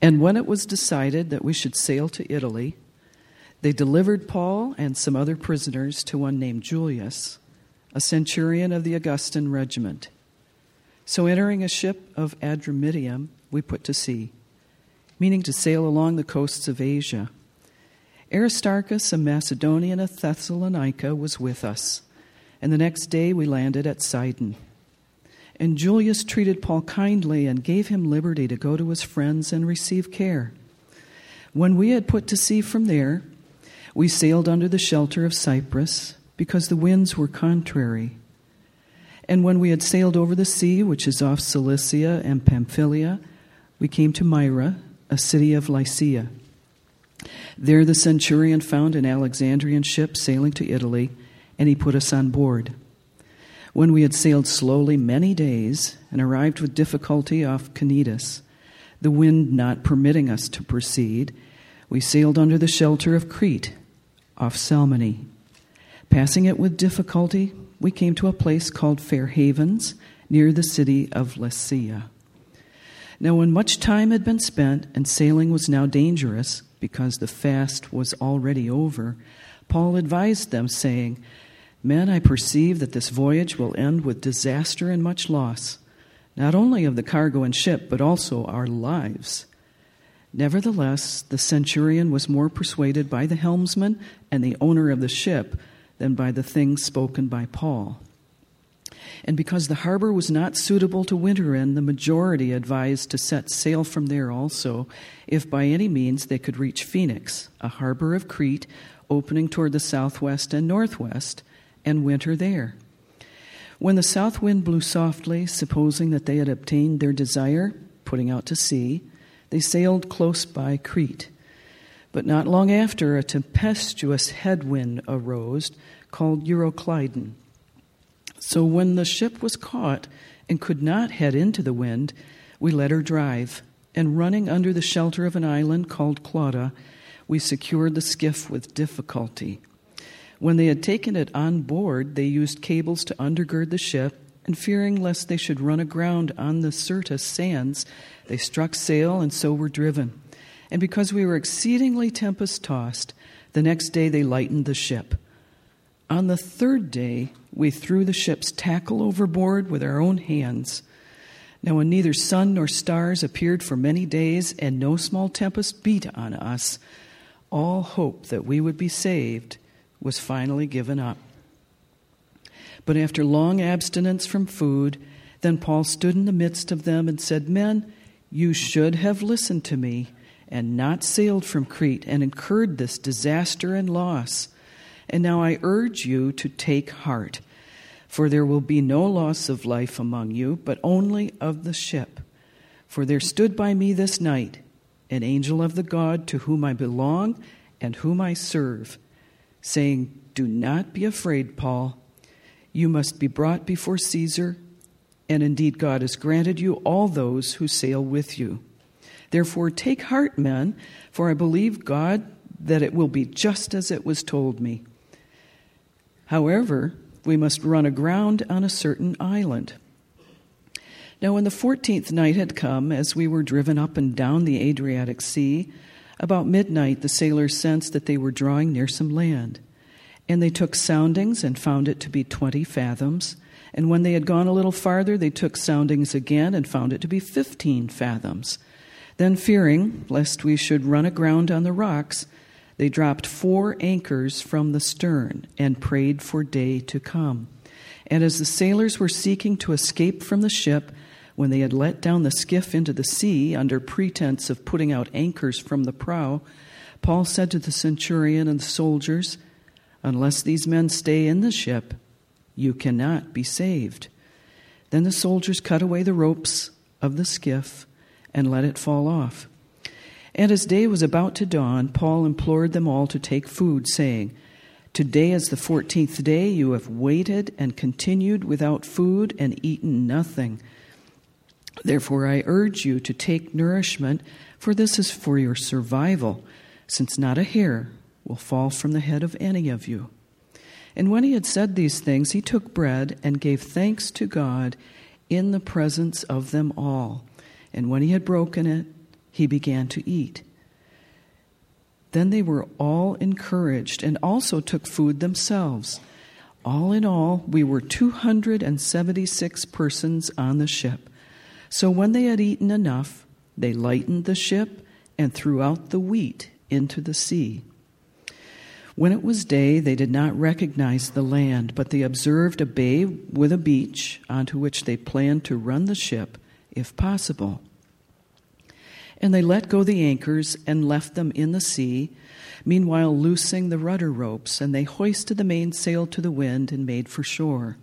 And when it was decided that we should sail to Italy, they delivered Paul and some other prisoners to one named Julius, a centurion of the Augustan regiment. So, entering a ship of Adramyttium, we put to sea, meaning to sail along the coasts of Asia. Aristarchus, a Macedonian of Thessalonica, was with us, and the next day we landed at Sidon. And Julius treated Paul kindly and gave him liberty to go to his friends and receive care. When we had put to sea from there, we sailed under the shelter of Cyprus because the winds were contrary. And when we had sailed over the sea, which is off Cilicia and Pamphylia, we came to Myra, a city of Lycia. There the centurion found an Alexandrian ship sailing to Italy, and he put us on board. When we had sailed slowly many days and arrived with difficulty off Cnidus, the wind not permitting us to proceed, we sailed under the shelter of Crete, off Salmone. Passing it with difficulty, we came to a place called Fair Havens, near the city of Lasea. Now, when much time had been spent and sailing was now dangerous, because the fast was already over, Paul advised them, saying, Men, I perceive that this voyage will end with disaster and much loss, not only of the cargo and ship, but also our lives. Nevertheless, the centurion was more persuaded by the helmsman and the owner of the ship than by the things spoken by Paul. And because the harbor was not suitable to winter in, the majority advised to set sail from there also, if by any means they could reach Phoenix, a harbor of Crete opening toward the southwest and northwest, and winter there. When the south wind blew softly, supposing that they had obtained their desire, putting out to sea, they sailed close by Crete. But not long after, a tempestuous headwind arose called Euroclydon. So when the ship was caught and could not head into the wind, we let her drive, and running under the shelter of an island called Clauda, we secured the skiff with difficulty. When they had taken it on board, they used cables to undergird the ship, and fearing lest they should run aground on the Syrtis sands, they struck sail and so were driven. And because we were exceedingly tempest tossed, the next day they lightened the ship. On the third day, we threw the ship's tackle overboard with our own hands. Now, when neither sun nor stars appeared for many days, and no small tempest beat on us, all hope that we would be saved was finally given up. But after long abstinence from food, then Paul stood in the midst of them and said, Men, you should have listened to me and not sailed from Crete and incurred this disaster and loss. And now I urge you to take heart, for there will be no loss of life among you, but only of the ship. For there stood by me this night an angel of the God to whom I belong and whom I serve saying, Do not be afraid, Paul. You must be brought before Caesar, and indeed God has granted you all those who sail with you. Therefore, take heart, men, for I believe God that it will be just as it was told me. However, we must run aground on a certain island. Now, when the fourteenth night had come, as we were driven up and down the Adriatic Sea, about midnight, the sailors sensed that they were drawing near some land. And they took soundings and found it to be 20 fathoms. And when they had gone a little farther, they took soundings again and found it to be 15 fathoms. Then, fearing lest we should run aground on the rocks, they dropped four anchors from the stern and prayed for day to come. And as the sailors were seeking to escape from the ship, when they had let down the skiff into the sea under pretense of putting out anchors from the prow, Paul said to the centurion and the soldiers, Unless these men stay in the ship, you cannot be saved. Then the soldiers cut away the ropes of the skiff and let it fall off. And as day was about to dawn, Paul implored them all to take food, saying, Today is the fourteenth day you have waited and continued without food and eaten nothing. Therefore, I urge you to take nourishment, for this is for your survival, since not a hair will fall from the head of any of you. And when he had said these things, he took bread and gave thanks to God in the presence of them all. And when he had broken it, he began to eat. Then they were all encouraged and also took food themselves. All in all, we were 276 persons on the ship. So when they had eaten enough, they lightened the ship and threw out the wheat into the sea. When it was day, they did not recognize the land, but they observed a bay with a beach onto which they planned to run the ship, if possible. And they let go the anchors and left them in the sea, meanwhile loosing the rudder ropes, and they hoisted the mainsail to the wind and made for shore.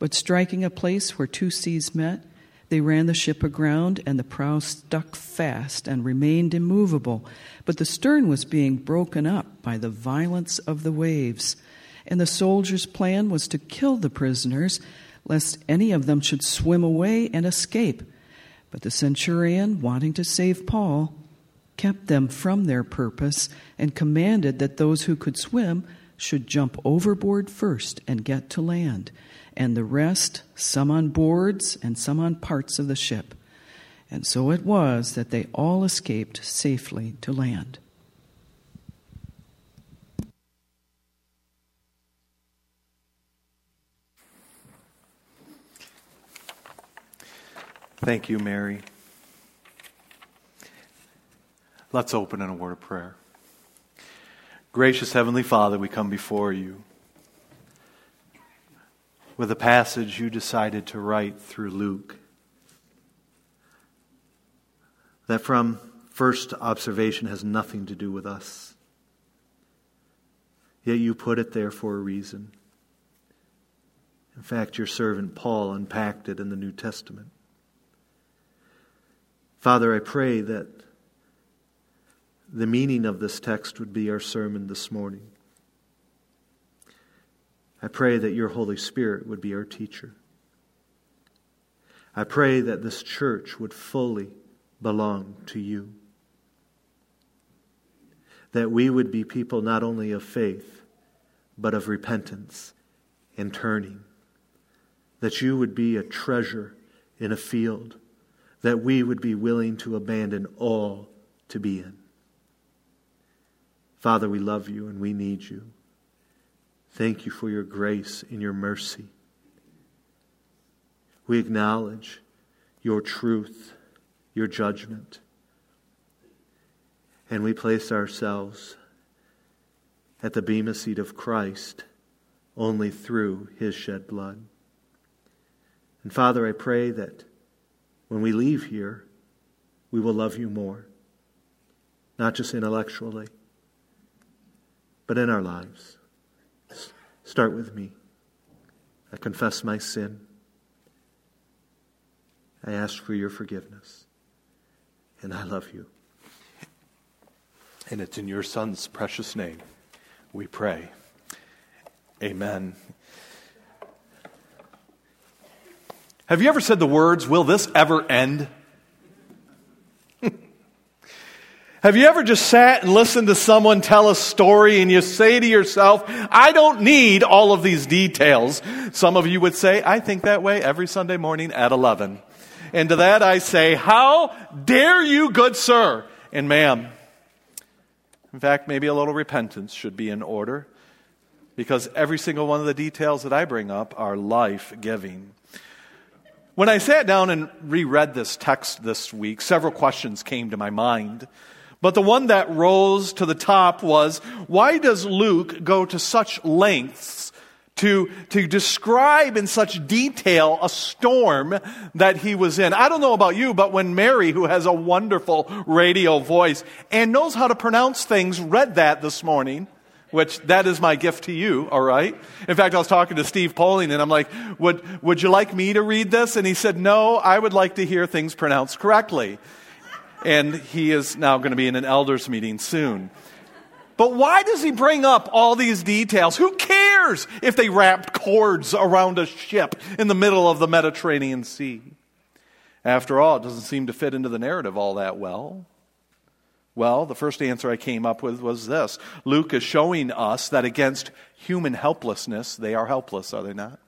But striking a place where two seas met, they ran the ship aground, and the prow stuck fast and remained immovable. But the stern was being broken up by the violence of the waves. And the soldiers' plan was to kill the prisoners, lest any of them should swim away and escape. But the centurion, wanting to save Paul, kept them from their purpose and commanded that those who could swim should jump overboard first and get to land and the rest, some on boards and some on parts of the ship. And so it was that they all escaped safely to land. Thank you, Mary. Let's open in a word of prayer. Gracious Heavenly Father, we come before you with a passage you decided to write through Luke. That from first observation has nothing to do with us. Yet you put it there for a reason. In fact, your servant Paul unpacked it in the New Testament. Father, I pray that the meaning of this text would be our sermon this morning. I pray that your Holy Spirit would be our teacher. I pray that this church would fully belong to you. That we would be people not only of faith, but of repentance and turning. That you would be a treasure in a field. That we would be willing to abandon all to be in. Father, we love you and we need you. Thank you for your grace and your mercy. We acknowledge your truth, your judgment, and we place ourselves at the bema seat of Christ only through his shed blood. And Father, I pray that when we leave here, we will love you more, not just intellectually, but in our lives. Start with me. I confess my sin. I ask for your forgiveness. And I love you. And it's in your Son's precious name we pray. Amen. Have you ever said the words, Will this ever end? Have you ever just sat and listened to someone tell a story and you say to yourself, I don't need all of these details? Some of you would say, I think that way every Sunday morning at 11. And to that I say, how dare you, good sir and ma'am? In fact, maybe a little repentance should be in order because every single one of the details that I bring up are life giving. When I sat down and reread this text this week, several questions came to my mind. But the one that rose to the top was why does Luke go to such lengths to, to describe in such detail a storm that he was in? I don't know about you, but when Mary, who has a wonderful radio voice and knows how to pronounce things, read that this morning, which that is my gift to you, all right? In fact, I was talking to Steve Poling and I'm like, would, would you like me to read this? And he said, no, I would like to hear things pronounced correctly and he is now going to be in an elders meeting soon. But why does he bring up all these details? Who cares if they wrapped cords around a ship in the middle of the Mediterranean Sea? After all, it doesn't seem to fit into the narrative all that well. Well, the first answer I came up with was this Luke is showing us that against human helplessness, they are helpless, are they not?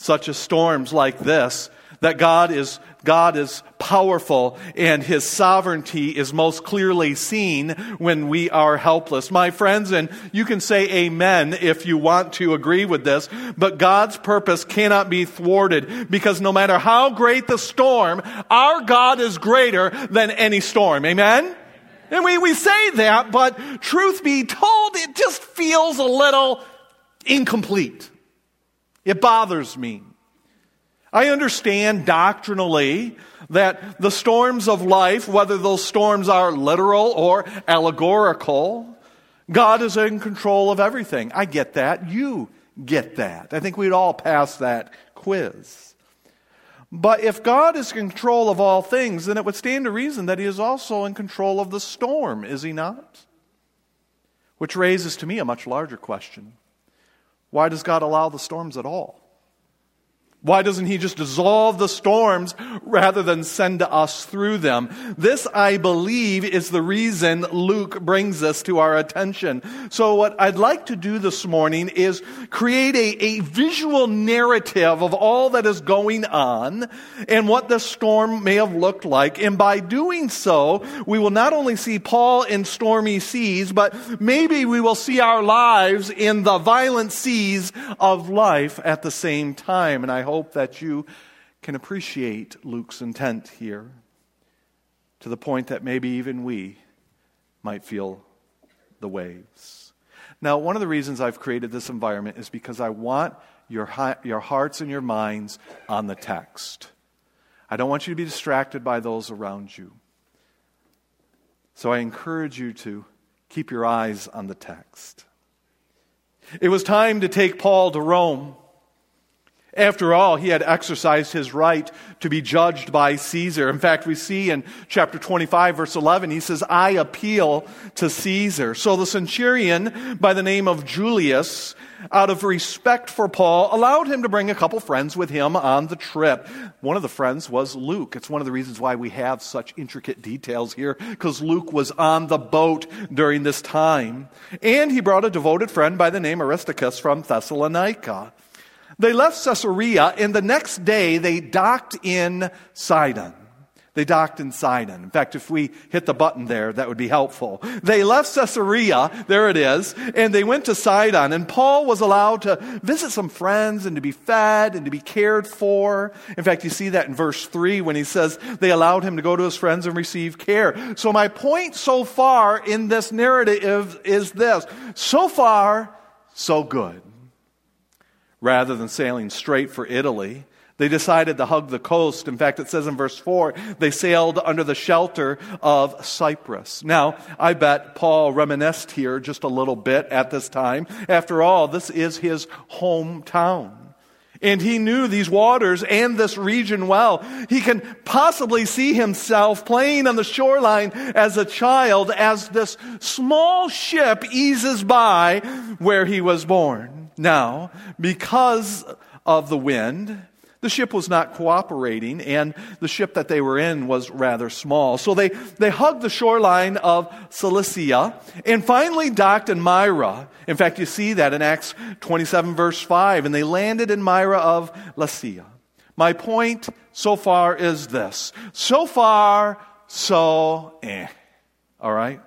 such as storms like this, that God is, God is powerful and his sovereignty is most clearly seen when we are helpless. My friends, and you can say amen if you want to agree with this, but God's purpose cannot be thwarted because no matter how great the storm, our God is greater than any storm. Amen? And we, we say that, but truth be told, it just feels a little incomplete. It bothers me. I understand doctrinally that the storms of life, whether those storms are literal or allegorical, God is in control of everything. I get that. You get that. I think we'd all pass that quiz. But if God is in control of all things, then it would stand to reason that He is also in control of the storm, is He not? Which raises to me a much larger question Why does God allow the storms at all? Why doesn't he just dissolve the storms rather than send us through them? This, I believe, is the reason Luke brings this to our attention. So what I'd like to do this morning is create a, a visual narrative of all that is going on and what the storm may have looked like. And by doing so, we will not only see Paul in stormy seas, but maybe we will see our lives in the violent seas of life at the same time. And I hope that you can appreciate Luke's intent here to the point that maybe even we might feel the waves. Now, one of the reasons I've created this environment is because I want your, your hearts and your minds on the text. I don't want you to be distracted by those around you. So I encourage you to keep your eyes on the text. It was time to take Paul to Rome. After all, he had exercised his right to be judged by Caesar. In fact, we see in chapter 25, verse 11, he says, I appeal to Caesar. So the centurion, by the name of Julius, out of respect for Paul, allowed him to bring a couple friends with him on the trip. One of the friends was Luke. It's one of the reasons why we have such intricate details here, because Luke was on the boat during this time. And he brought a devoted friend by the name Aristarchus from Thessalonica. They left Caesarea, and the next day they docked in Sidon. They docked in Sidon. In fact, if we hit the button there, that would be helpful. They left Caesarea, there it is, and they went to Sidon. And Paul was allowed to visit some friends and to be fed and to be cared for. In fact, you see that in verse 3 when he says they allowed him to go to his friends and receive care. So, my point so far in this narrative is this so far, so good rather than sailing straight for Italy. They decided to hug the coast. In fact, it says in verse 4, they sailed under the shelter of Cyprus. Now, I bet Paul reminisced here just a little bit at this time. After all, this is his hometown. And he knew these waters and this region well. He can possibly see himself playing on the shoreline as a child as this small ship eases by where he was born. Now, because of the wind, the ship was not cooperating, and the ship that they were in was rather small. So they, they hugged the shoreline of Cilicia and finally docked in Myra. In fact, you see that in Acts 27, verse 5, and they landed in Myra of Lycia. My point so far is this so far, so eh. All right?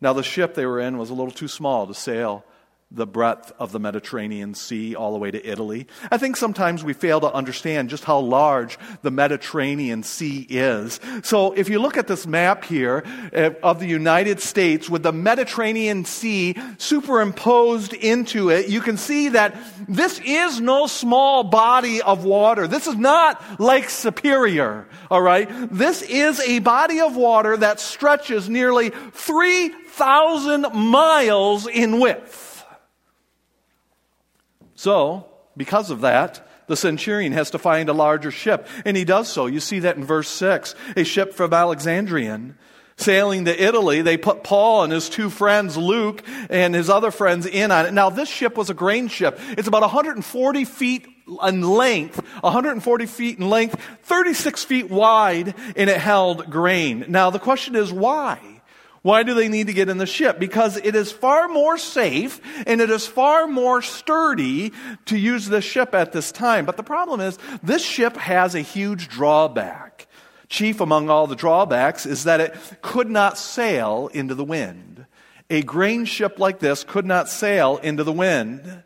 Now, the ship they were in was a little too small to sail the breadth of the Mediterranean Sea all the way to Italy. I think sometimes we fail to understand just how large the Mediterranean Sea is. So if you look at this map here eh, of the United States with the Mediterranean Sea superimposed into it, you can see that this is no small body of water. This is not Lake Superior, all right? This is a body of water that stretches nearly 3,000 miles in width. So, because of that, the centurion has to find a larger ship, and he does so. You see that in verse 6. A ship from Alexandrian sailing to Italy. They put Paul and his two friends, Luke and his other friends, in on it. Now, this ship was a grain ship. It's about 140 feet in length, 140 feet in length, 36 feet wide, and it held grain. Now, the question is why? Why do they need to get in the ship? Because it is far more safe and it is far more sturdy to use the ship at this time. But the problem is, this ship has a huge drawback. Chief among all the drawbacks is that it could not sail into the wind. A grain ship like this could not sail into the wind.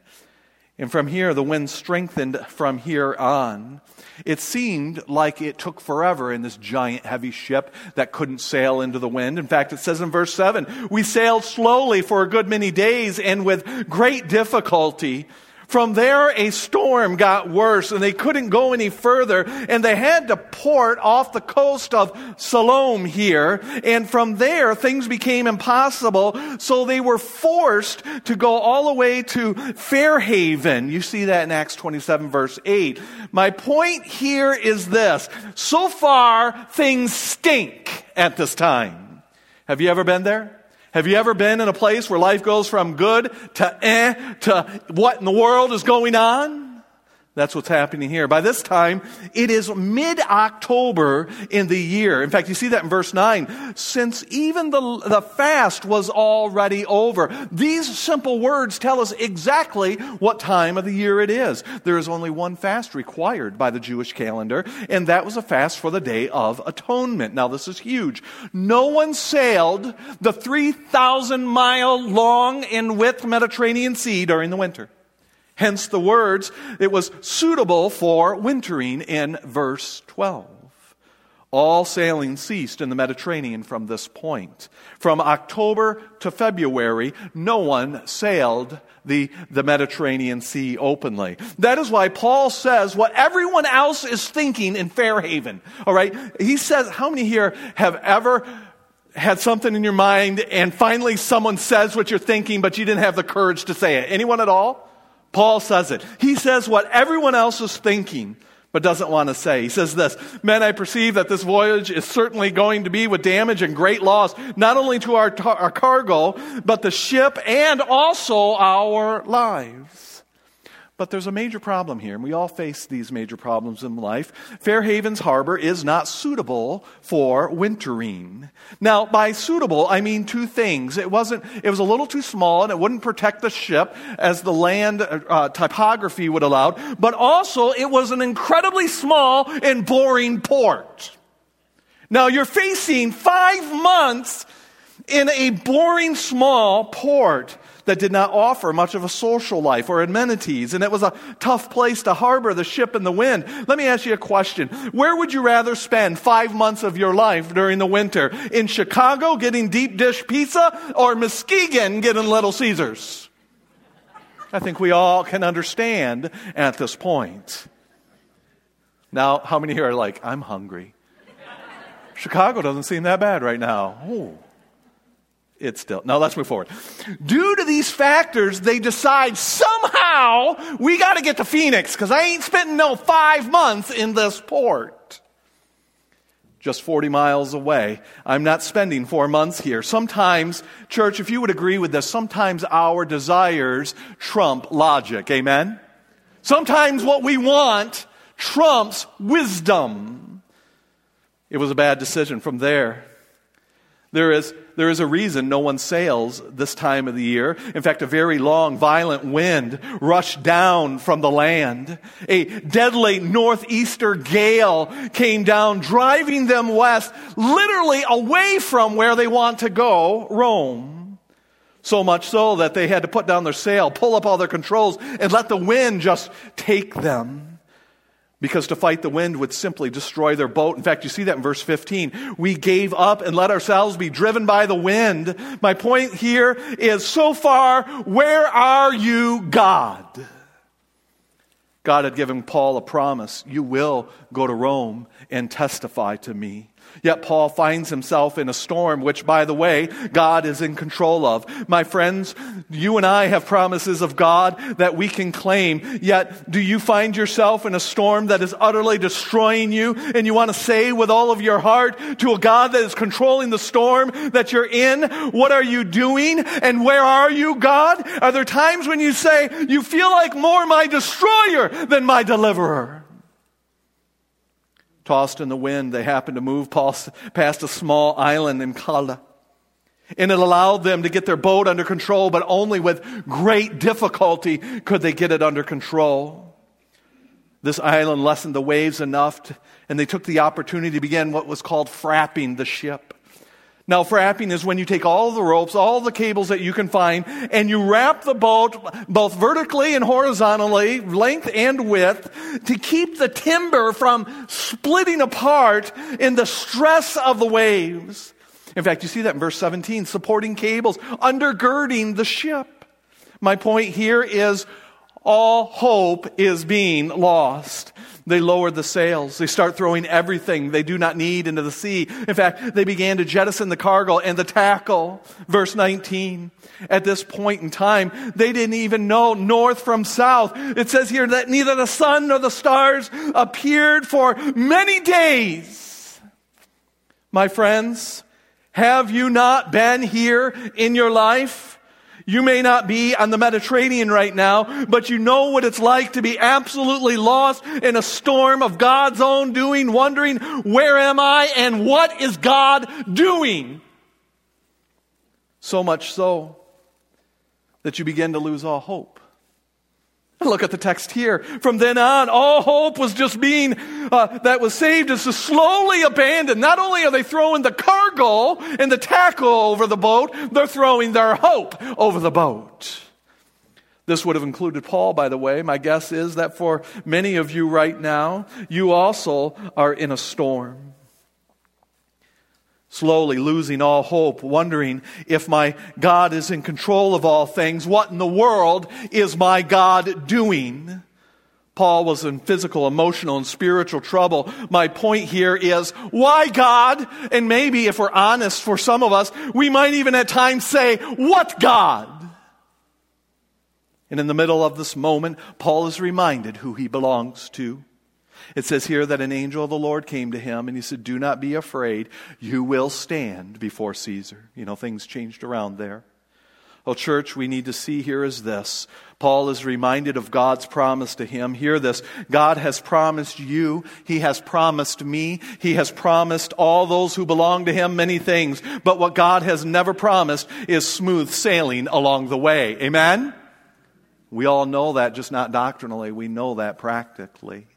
And from here, the wind strengthened from here on. It seemed like it took forever in this giant heavy ship that couldn't sail into the wind. In fact, it says in verse 7 we sailed slowly for a good many days and with great difficulty. From there, a storm got worse and they couldn't go any further and they had to port off the coast of Salmone here. And from there, things became impossible. So they were forced to go all the way to Fairhaven. You see that in Acts 27 verse 8. My point here is this. So far, things stink at this time. Have you ever been there? Have you ever been in a place where life goes from good to eh to what in the world is going on? That's what's happening here. By this time, it is mid-October in the year. In fact, you see that in verse 9. Since even the, the fast was already over. These simple words tell us exactly what time of the year it is. There is only one fast required by the Jewish calendar, and that was a fast for the Day of Atonement. Now, this is huge. No one sailed the 3,000 mile long and width Mediterranean Sea during the winter. Hence the words, it was suitable for wintering in verse 12. All sailing ceased in the Mediterranean from this point. From October to February, no one sailed the, the Mediterranean Sea openly. That is why Paul says what everyone else is thinking in Fairhaven. All right? He says, how many here have ever had something in your mind and finally someone says what you're thinking, but you didn't have the courage to say it? Anyone at all? Paul says it. He says what everyone else is thinking, but doesn't want to say. He says this Men, I perceive that this voyage is certainly going to be with damage and great loss, not only to our, our cargo, but the ship and also our lives. But there's a major problem here, and we all face these major problems in life. Fairhaven's harbor is not suitable for wintering. Now, by suitable, I mean two things. It wasn't, it was a little too small and it wouldn't protect the ship as the land uh, topography would allow, but also it was an incredibly small and boring port. Now, you're facing five months in a boring small port that did not offer much of a social life or amenities, and it was a tough place to harbor the ship in the wind. Let me ask you a question. Where would you rather spend five months of your life during the winter? In Chicago getting deep dish pizza or Muskegon getting Little Caesars? I think we all can understand at this point. Now, how many here are like, I'm hungry? Chicago doesn't seem that bad right now. Oh it's still. No, let's move forward. Due to these factors, they decide somehow we got to get to Phoenix because I ain't spending no five months in this port. Just 40 miles away. I'm not spending four months here. Sometimes, church, if you would agree with this, sometimes our desires trump logic. Amen? Sometimes what we want trumps wisdom. It was a bad decision from there. There is there is a reason no one sails this time of the year. In fact, a very long, violent wind rushed down from the land. A deadly northeaster gale came down, driving them west, literally away from where they want to go, Rome. So much so that they had to put down their sail, pull up all their controls, and let the wind just take them because to fight the wind would simply destroy their boat. In fact, you see that in verse 15. We gave up and let ourselves be driven by the wind. My point here is so far, where are you, God? God had given Paul a promise. You will go to Rome and testify to me. Yet Paul finds himself in a storm, which, by the way, God is in control of. My friends, you and I have promises of God that we can claim. Yet, do you find yourself in a storm that is utterly destroying you and you want to say with all of your heart to a God that is controlling the storm that you're in, what are you doing and where are you, God? Are there times when you say, you feel like more my destroyer than my deliverer? Tossed in the wind, they happened to move past a small island in Kala. And it allowed them to get their boat under control, but only with great difficulty could they get it under control. This island lessened the waves enough, to, and they took the opportunity to begin what was called frapping the ship. Now, frapping is when you take all the ropes, all the cables that you can find, and you wrap the boat both vertically and horizontally, length and width, to keep the timber from splitting apart in the stress of the waves. In fact, you see that in verse 17, supporting cables, undergirding the ship. My point here is all hope is being lost. They lowered the sails. They start throwing everything they do not need into the sea. In fact, they began to jettison the cargo and the tackle. Verse 19. At this point in time, they didn't even know north from south. It says here that neither the sun nor the stars appeared for many days. My friends, have you not been here in your life? You may not be on the Mediterranean right now, but you know what it's like to be absolutely lost in a storm of God's own doing, wondering, where am I and what is God doing? So much so that you begin to lose all hope. Look at the text here. From then on, all hope was just being, uh, that was saved is slowly abandoned. Not only are they throwing the cargo and the tackle over the boat, they're throwing their hope over the boat. This would have included Paul, by the way. My guess is that for many of you right now, you also are in a storm slowly losing all hope, wondering if my God is in control of all things. What in the world is my God doing? Paul was in physical, emotional, and spiritual trouble. My point here is, why God? And maybe if we're honest, for some of us, we might even at times say, what God? And in the middle of this moment, Paul is reminded who he belongs to. It says here that an angel of the Lord came to him and he said, Do not be afraid. You will stand before Caesar. You know, things changed around there. Oh, church, we need to see here is this. Paul is reminded of God's promise to him. Hear this. God has promised you. He has promised me. He has promised all those who belong to him many things. But what God has never promised is smooth sailing along the way. Amen? We all know that, just not doctrinally. We know that practically.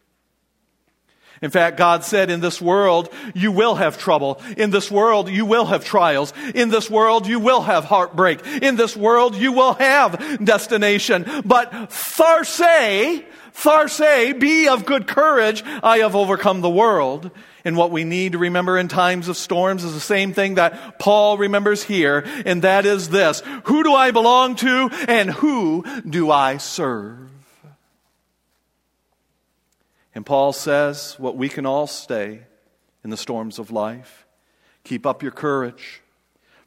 In fact, God said, in this world, you will have trouble. In this world, you will have trials. In this world, you will have heartbreak. In this world, you will have destination. But Tharsei, Tharsei, be of good courage. I have overcome the world. And what we need to remember in times of storms is the same thing that Paul remembers here, and that is this. Who do I belong to and who do I serve? And Paul says what we can all stay in the storms of life. Keep up your courage.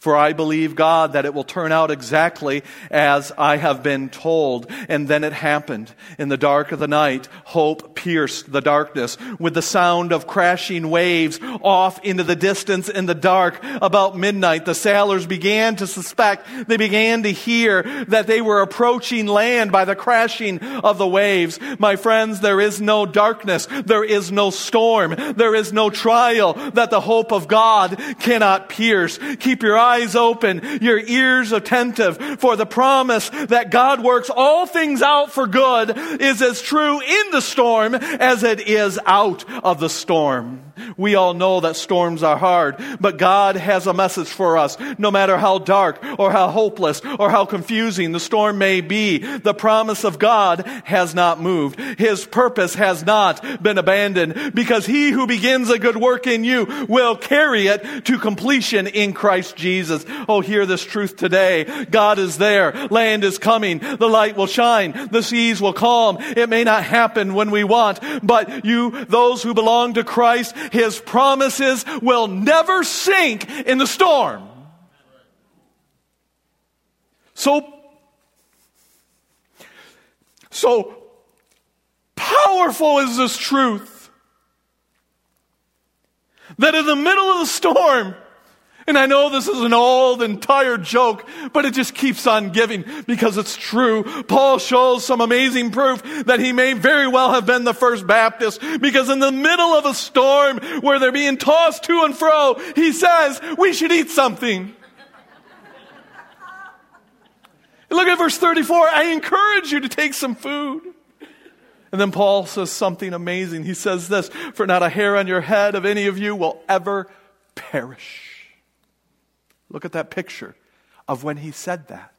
For I believe, God, that it will turn out exactly as I have been told. And then it happened. In the dark of the night, hope pierced the darkness with the sound of crashing waves off into the distance in the dark. About midnight, the sailors began to suspect, they began to hear that they were approaching land by the crashing of the waves. My friends, there is no darkness. There is no storm. There is no trial that the hope of God cannot pierce. Keep your eyes eyes open, your ears attentive, for the promise that God works all things out for good is as true in the storm as it is out of the storm. We all know that storms are hard, but God has a message for us. No matter how dark or how hopeless or how confusing the storm may be, the promise of God has not moved. His purpose has not been abandoned because he who begins a good work in you will carry it to completion in Christ Jesus. Oh, hear this truth today. God is there. Land is coming. The light will shine. The seas will calm. It may not happen when we want, but you, those who belong to Christ, His promises will never sink in the storm. So, so powerful is this truth that in the middle of the storm, and I know this is an old and tired joke, but it just keeps on giving because it's true. Paul shows some amazing proof that he may very well have been the first Baptist because in the middle of a storm where they're being tossed to and fro, he says, we should eat something. Look at verse 34. I encourage you to take some food. And then Paul says something amazing. He says this For not a hair on your head of any of you will ever perish. Look at that picture of when he said that.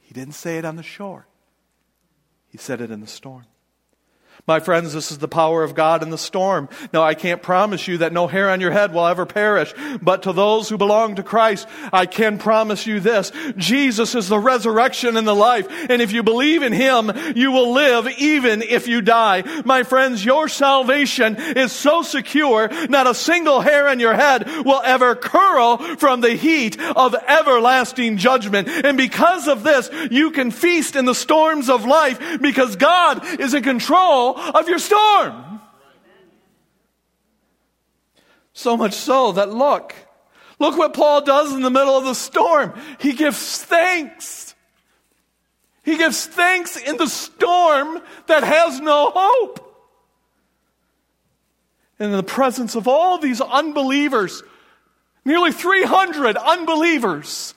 He didn't say it on the shore, he said it in the storm. My friends, this is the power of God in the storm. Now, I can't promise you that no hair on your head will ever perish, but to those who belong to Christ, I can promise you this. Jesus is the resurrection and the life, and if you believe in Him, you will live even if you die. My friends, your salvation is so secure, not a single hair on your head will ever curl from the heat of everlasting judgment. And because of this, you can feast in the storms of life because God is in control of your storm. So much so that look, look what Paul does in the middle of the storm. He gives thanks. He gives thanks in the storm that has no hope. And in the presence of all these unbelievers, nearly 300 unbelievers,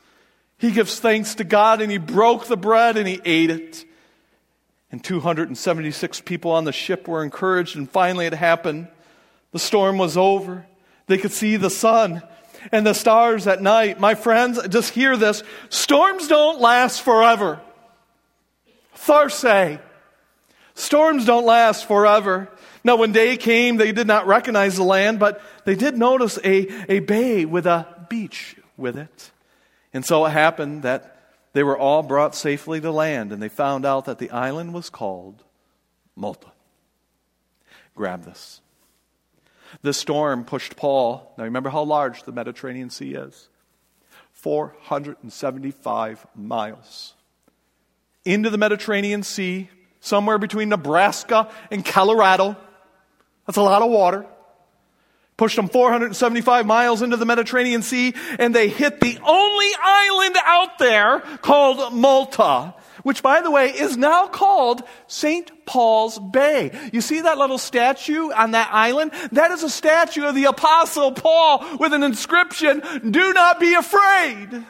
he gives thanks to God and he broke the bread and he ate it and 276 people on the ship were encouraged, and finally it happened. The storm was over. They could see the sun and the stars at night. My friends, just hear this. Storms don't last forever. Tharsei. Storms don't last forever. Now, when day came, they did not recognize the land, but they did notice a, a bay with a beach with it. And so it happened that they were all brought safely to land, and they found out that the island was called Malta. Grab this. The storm pushed Paul. Now remember how large the Mediterranean Sea is 475 miles into the Mediterranean Sea, somewhere between Nebraska and Colorado. That's a lot of water pushed them 475 miles into the Mediterranean Sea, and they hit the only island out there called Malta, which, by the way, is now called St. Paul's Bay. You see that little statue on that island? That is a statue of the Apostle Paul with an inscription, Do not be afraid.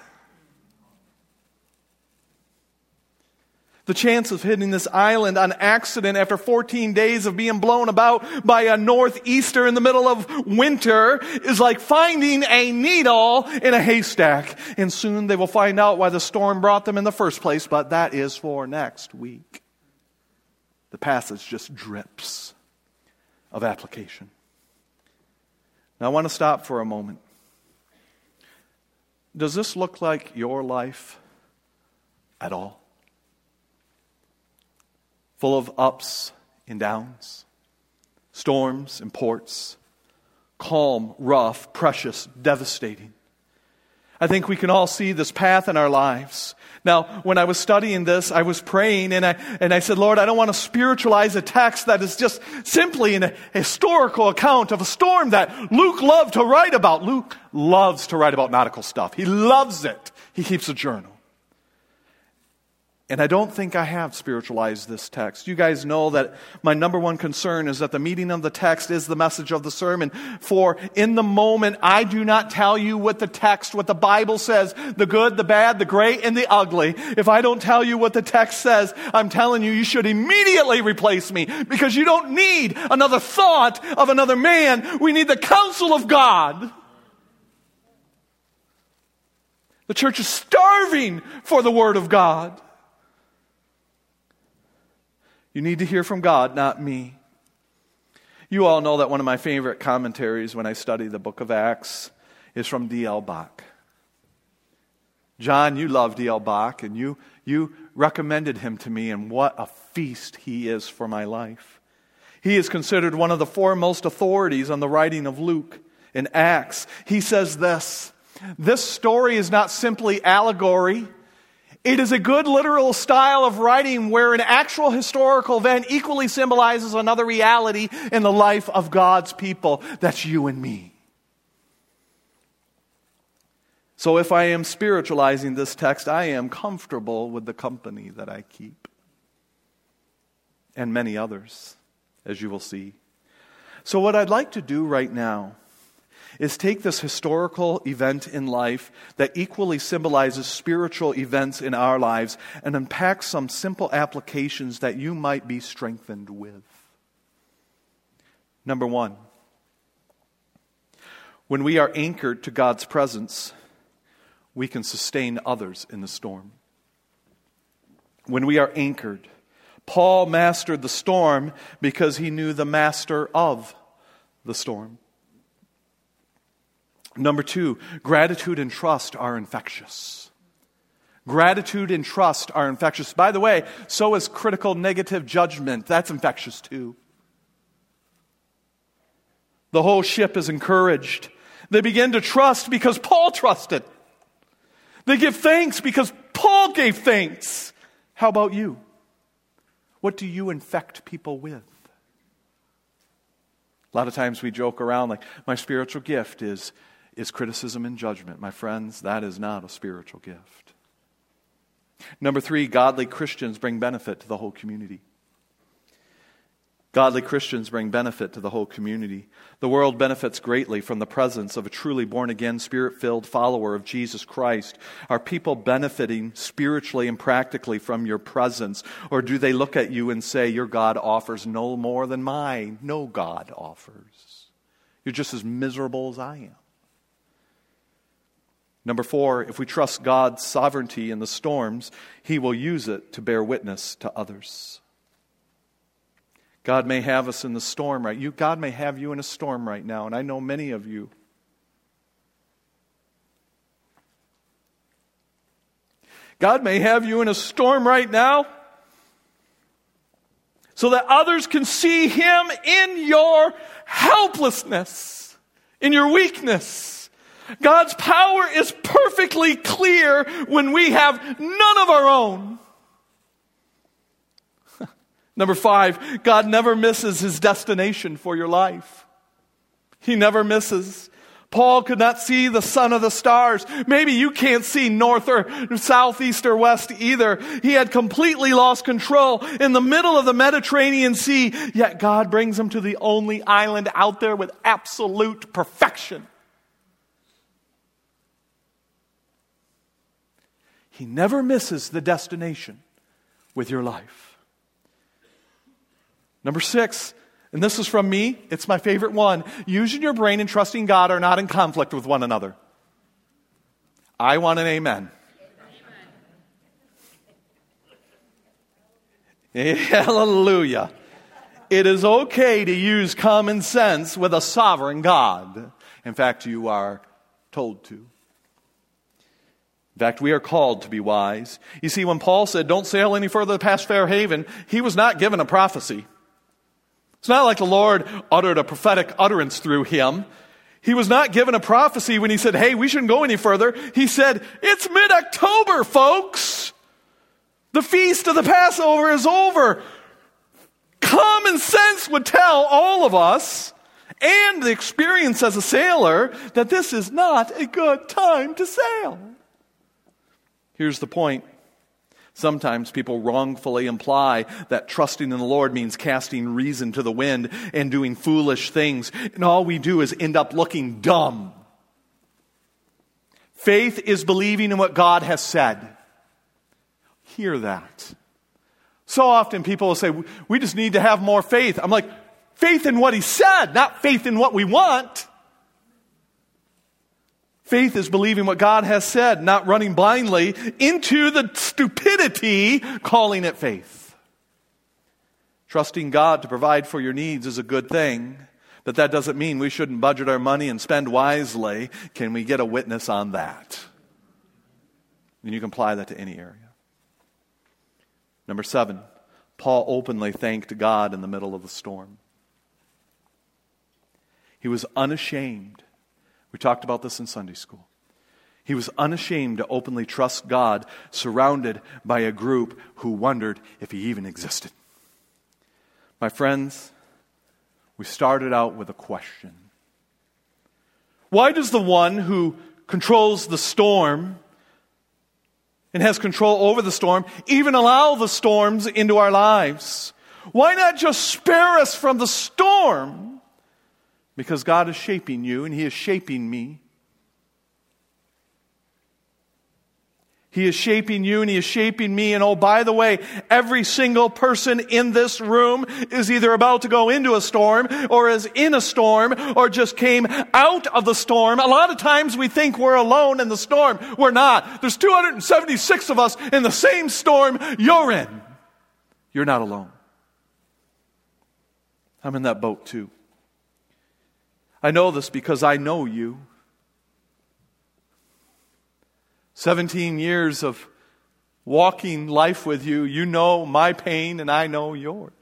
The chance of hitting this island on accident after 14 days of being blown about by a northeaster in the middle of winter is like finding a needle in a haystack. And soon they will find out why the storm brought them in the first place, but that is for next week. The passage just drips of application. Now I want to stop for a moment. Does this look like your life at all? Full of ups and downs, storms and ports, calm, rough, precious, devastating. I think we can all see this path in our lives. Now, when I was studying this, I was praying and I, and I said, Lord, I don't want to spiritualize a text that is just simply an historical account of a storm that Luke loved to write about. Luke loves to write about nautical stuff. He loves it. He keeps a journal. And I don't think I have spiritualized this text. You guys know that my number one concern is that the meaning of the text is the message of the sermon. For in the moment, I do not tell you what the text, what the Bible says, the good, the bad, the great, and the ugly. If I don't tell you what the text says, I'm telling you, you should immediately replace me because you don't need another thought of another man. We need the counsel of God. The church is starving for the Word of God. You need to hear from God, not me. You all know that one of my favorite commentaries when I study the book of Acts is from D.L. Bock. John, you love D.L. Bock, and you, you recommended him to me, and what a feast he is for my life. He is considered one of the foremost authorities on the writing of Luke in Acts. He says this This story is not simply allegory it is a good literal style of writing where an actual historical event equally symbolizes another reality in the life of God's people. That's you and me. So if I am spiritualizing this text, I am comfortable with the company that I keep. And many others, as you will see. So, what I'd like to do right now is take this historical event in life that equally symbolizes spiritual events in our lives and unpack some simple applications that you might be strengthened with. Number one, when we are anchored to God's presence, we can sustain others in the storm. When we are anchored, Paul mastered the storm because he knew the master of the storm. Number two, gratitude and trust are infectious. Gratitude and trust are infectious. By the way, so is critical negative judgment. That's infectious too. The whole ship is encouraged. They begin to trust because Paul trusted. They give thanks because Paul gave thanks. How about you? What do you infect people with? A lot of times we joke around like, my spiritual gift is, is criticism and judgment. My friends, that is not a spiritual gift. Number three, godly Christians bring benefit to the whole community. Godly Christians bring benefit to the whole community. The world benefits greatly from the presence of a truly born again, spirit filled follower of Jesus Christ. Are people benefiting spiritually and practically from your presence? Or do they look at you and say, Your God offers no more than mine? No God offers. You're just as miserable as I am. Number four, if we trust God's sovereignty in the storms, He will use it to bear witness to others. God may have us in the storm right. You, God may have you in a storm right now, and I know many of you. God may have you in a storm right now so that others can see Him in your helplessness, in your weakness. God's power is perfectly clear when we have none of our own. Number five, God never misses his destination for your life. He never misses. Paul could not see the sun of the stars. Maybe you can't see north or south, east or west either. He had completely lost control in the middle of the Mediterranean Sea, yet God brings him to the only island out there with absolute perfection. He never misses the destination with your life. Number six, and this is from me, it's my favorite one. Using your brain and trusting God are not in conflict with one another. I want an amen. Hallelujah. It is okay to use common sense with a sovereign God. In fact, you are told to. In fact, we are called to be wise. You see, when Paul said, Don't sail any further past Fair Haven, he was not given a prophecy. It's not like the Lord uttered a prophetic utterance through him. He was not given a prophecy when he said, Hey, we shouldn't go any further. He said, It's mid October, folks. The feast of the Passover is over. Common sense would tell all of us, and the experience as a sailor, that this is not a good time to sail. Here's the point Sometimes people wrongfully imply that trusting in the Lord means casting reason to the wind and doing foolish things, and all we do is end up looking dumb. Faith is believing in what God has said. Hear that. So often people will say, we just need to have more faith. I'm like, faith in what He said, not faith in what we want. Faith is believing what God has said, not running blindly into the stupidity, calling it faith. Trusting God to provide for your needs is a good thing, but that doesn't mean we shouldn't budget our money and spend wisely. Can we get a witness on that? And you can apply that to any area. Number seven, Paul openly thanked God in the middle of the storm. He was unashamed we talked about this in Sunday school. He was unashamed to openly trust God, surrounded by a group who wondered if he even existed. My friends, we started out with a question Why does the one who controls the storm and has control over the storm even allow the storms into our lives? Why not just spare us from the storm? Because God is shaping you and He is shaping me. He is shaping you and He is shaping me. And oh, by the way, every single person in this room is either about to go into a storm or is in a storm or just came out of the storm. A lot of times we think we're alone in the storm. We're not. There's 276 of us in the same storm you're in. You're not alone. I'm in that boat too. I know this because I know you. 17 years of walking life with you, you know my pain and I know yours.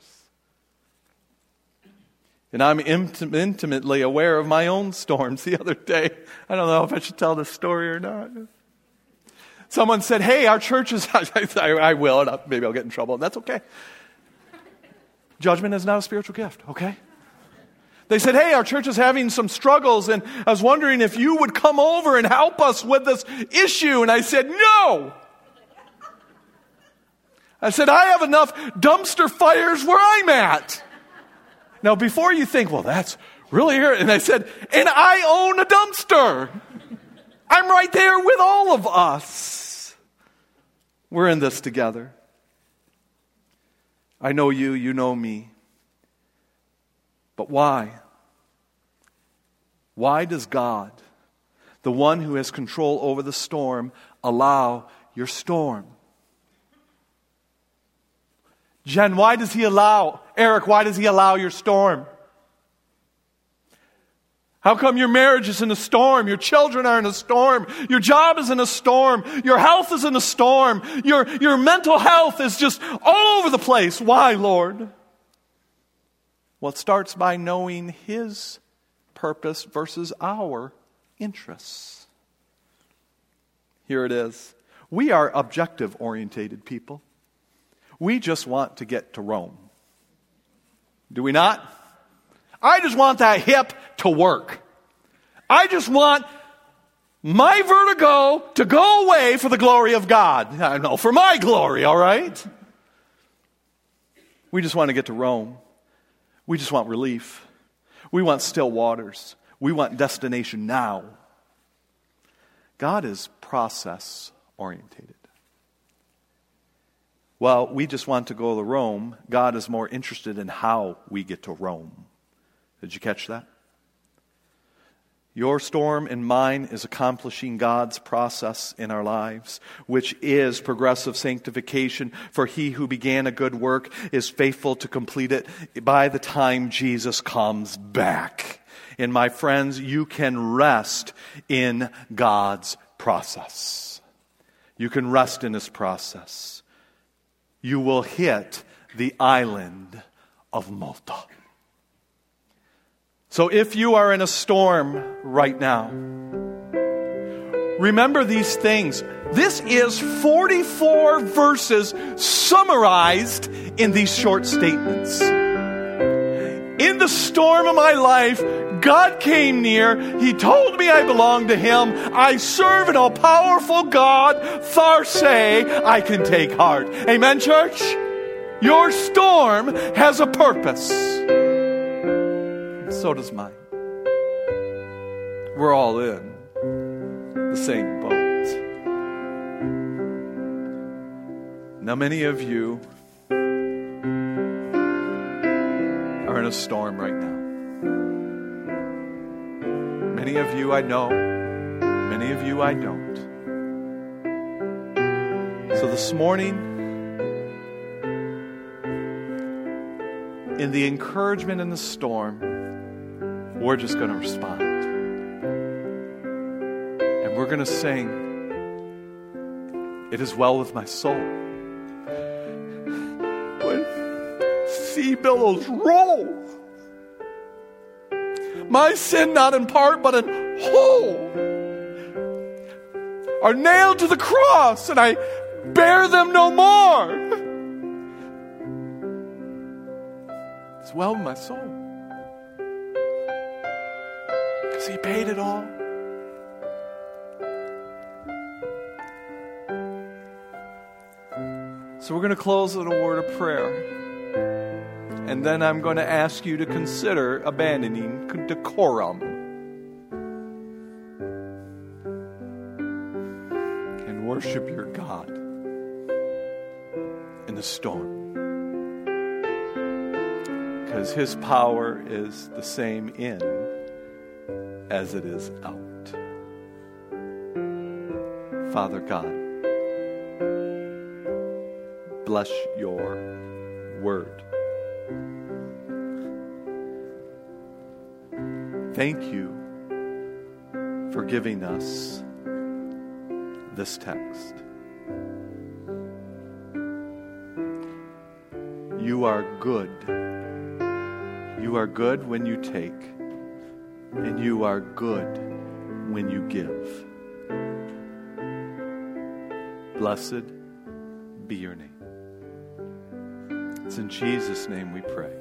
And I'm intim- intimately aware of my own storms. The other day, I don't know if I should tell this story or not. Someone said, Hey, our church is, I, I will, and maybe I'll get in trouble, and that's okay. Judgment is not a spiritual gift, okay? They said, Hey, our church is having some struggles, and I was wondering if you would come over and help us with this issue. And I said, No. I said, I have enough dumpster fires where I'm at. Now, before you think, well, that's really here, and I said, and I own a dumpster. I'm right there with all of us. We're in this together. I know you, you know me. But why? Why does God, the one who has control over the storm, allow your storm? Jen, why does he allow, Eric, why does he allow your storm? How come your marriage is in a storm? Your children are in a storm. Your job is in a storm. Your health is in a storm. Your, your mental health is just all over the place. Why, Lord? Well, it starts by knowing His purpose versus our interests. Here it is. We are objective orientated people. We just want to get to Rome. Do we not? I just want that hip to work. I just want my vertigo to go away for the glory of God. I know, for my glory, all right? We just want to get to Rome. We just want relief. We want still waters. We want destination now. God is process orientated. Well, we just want to go to Rome. God is more interested in how we get to Rome. Did you catch that? Your storm and mine is accomplishing God's process in our lives, which is progressive sanctification. For he who began a good work is faithful to complete it by the time Jesus comes back. And my friends, you can rest in God's process. You can rest in his process. You will hit the island of Malta. So if you are in a storm right now, remember these things. This is 44 verses summarized in these short statements. In the storm of my life, God came near. He told me I belong to Him. I serve an all powerful God. Tharsei, I can take heart. Amen, church? Your storm has a purpose so does mine. We're all in the same boat. Now, many of you are in a storm right now. Many of you I know, many of you I don't. So this morning, in the encouragement in the storm, we're just going to respond. And we're going to sing, It is well with my soul. When sea billows roll, my sin not in part, but in whole, are nailed to the cross, and I bear them no more. It's well with my soul. Paid it all. So we're going to close with a word of prayer. And then I'm going to ask you to consider abandoning decorum. And worship your God in the storm. Because his power is the same in as it is out. Father God, bless your word. Thank you for giving us this text. You are good. You are good when you take, and you are good when you give. Blessed be your name. It's in Jesus' name we pray.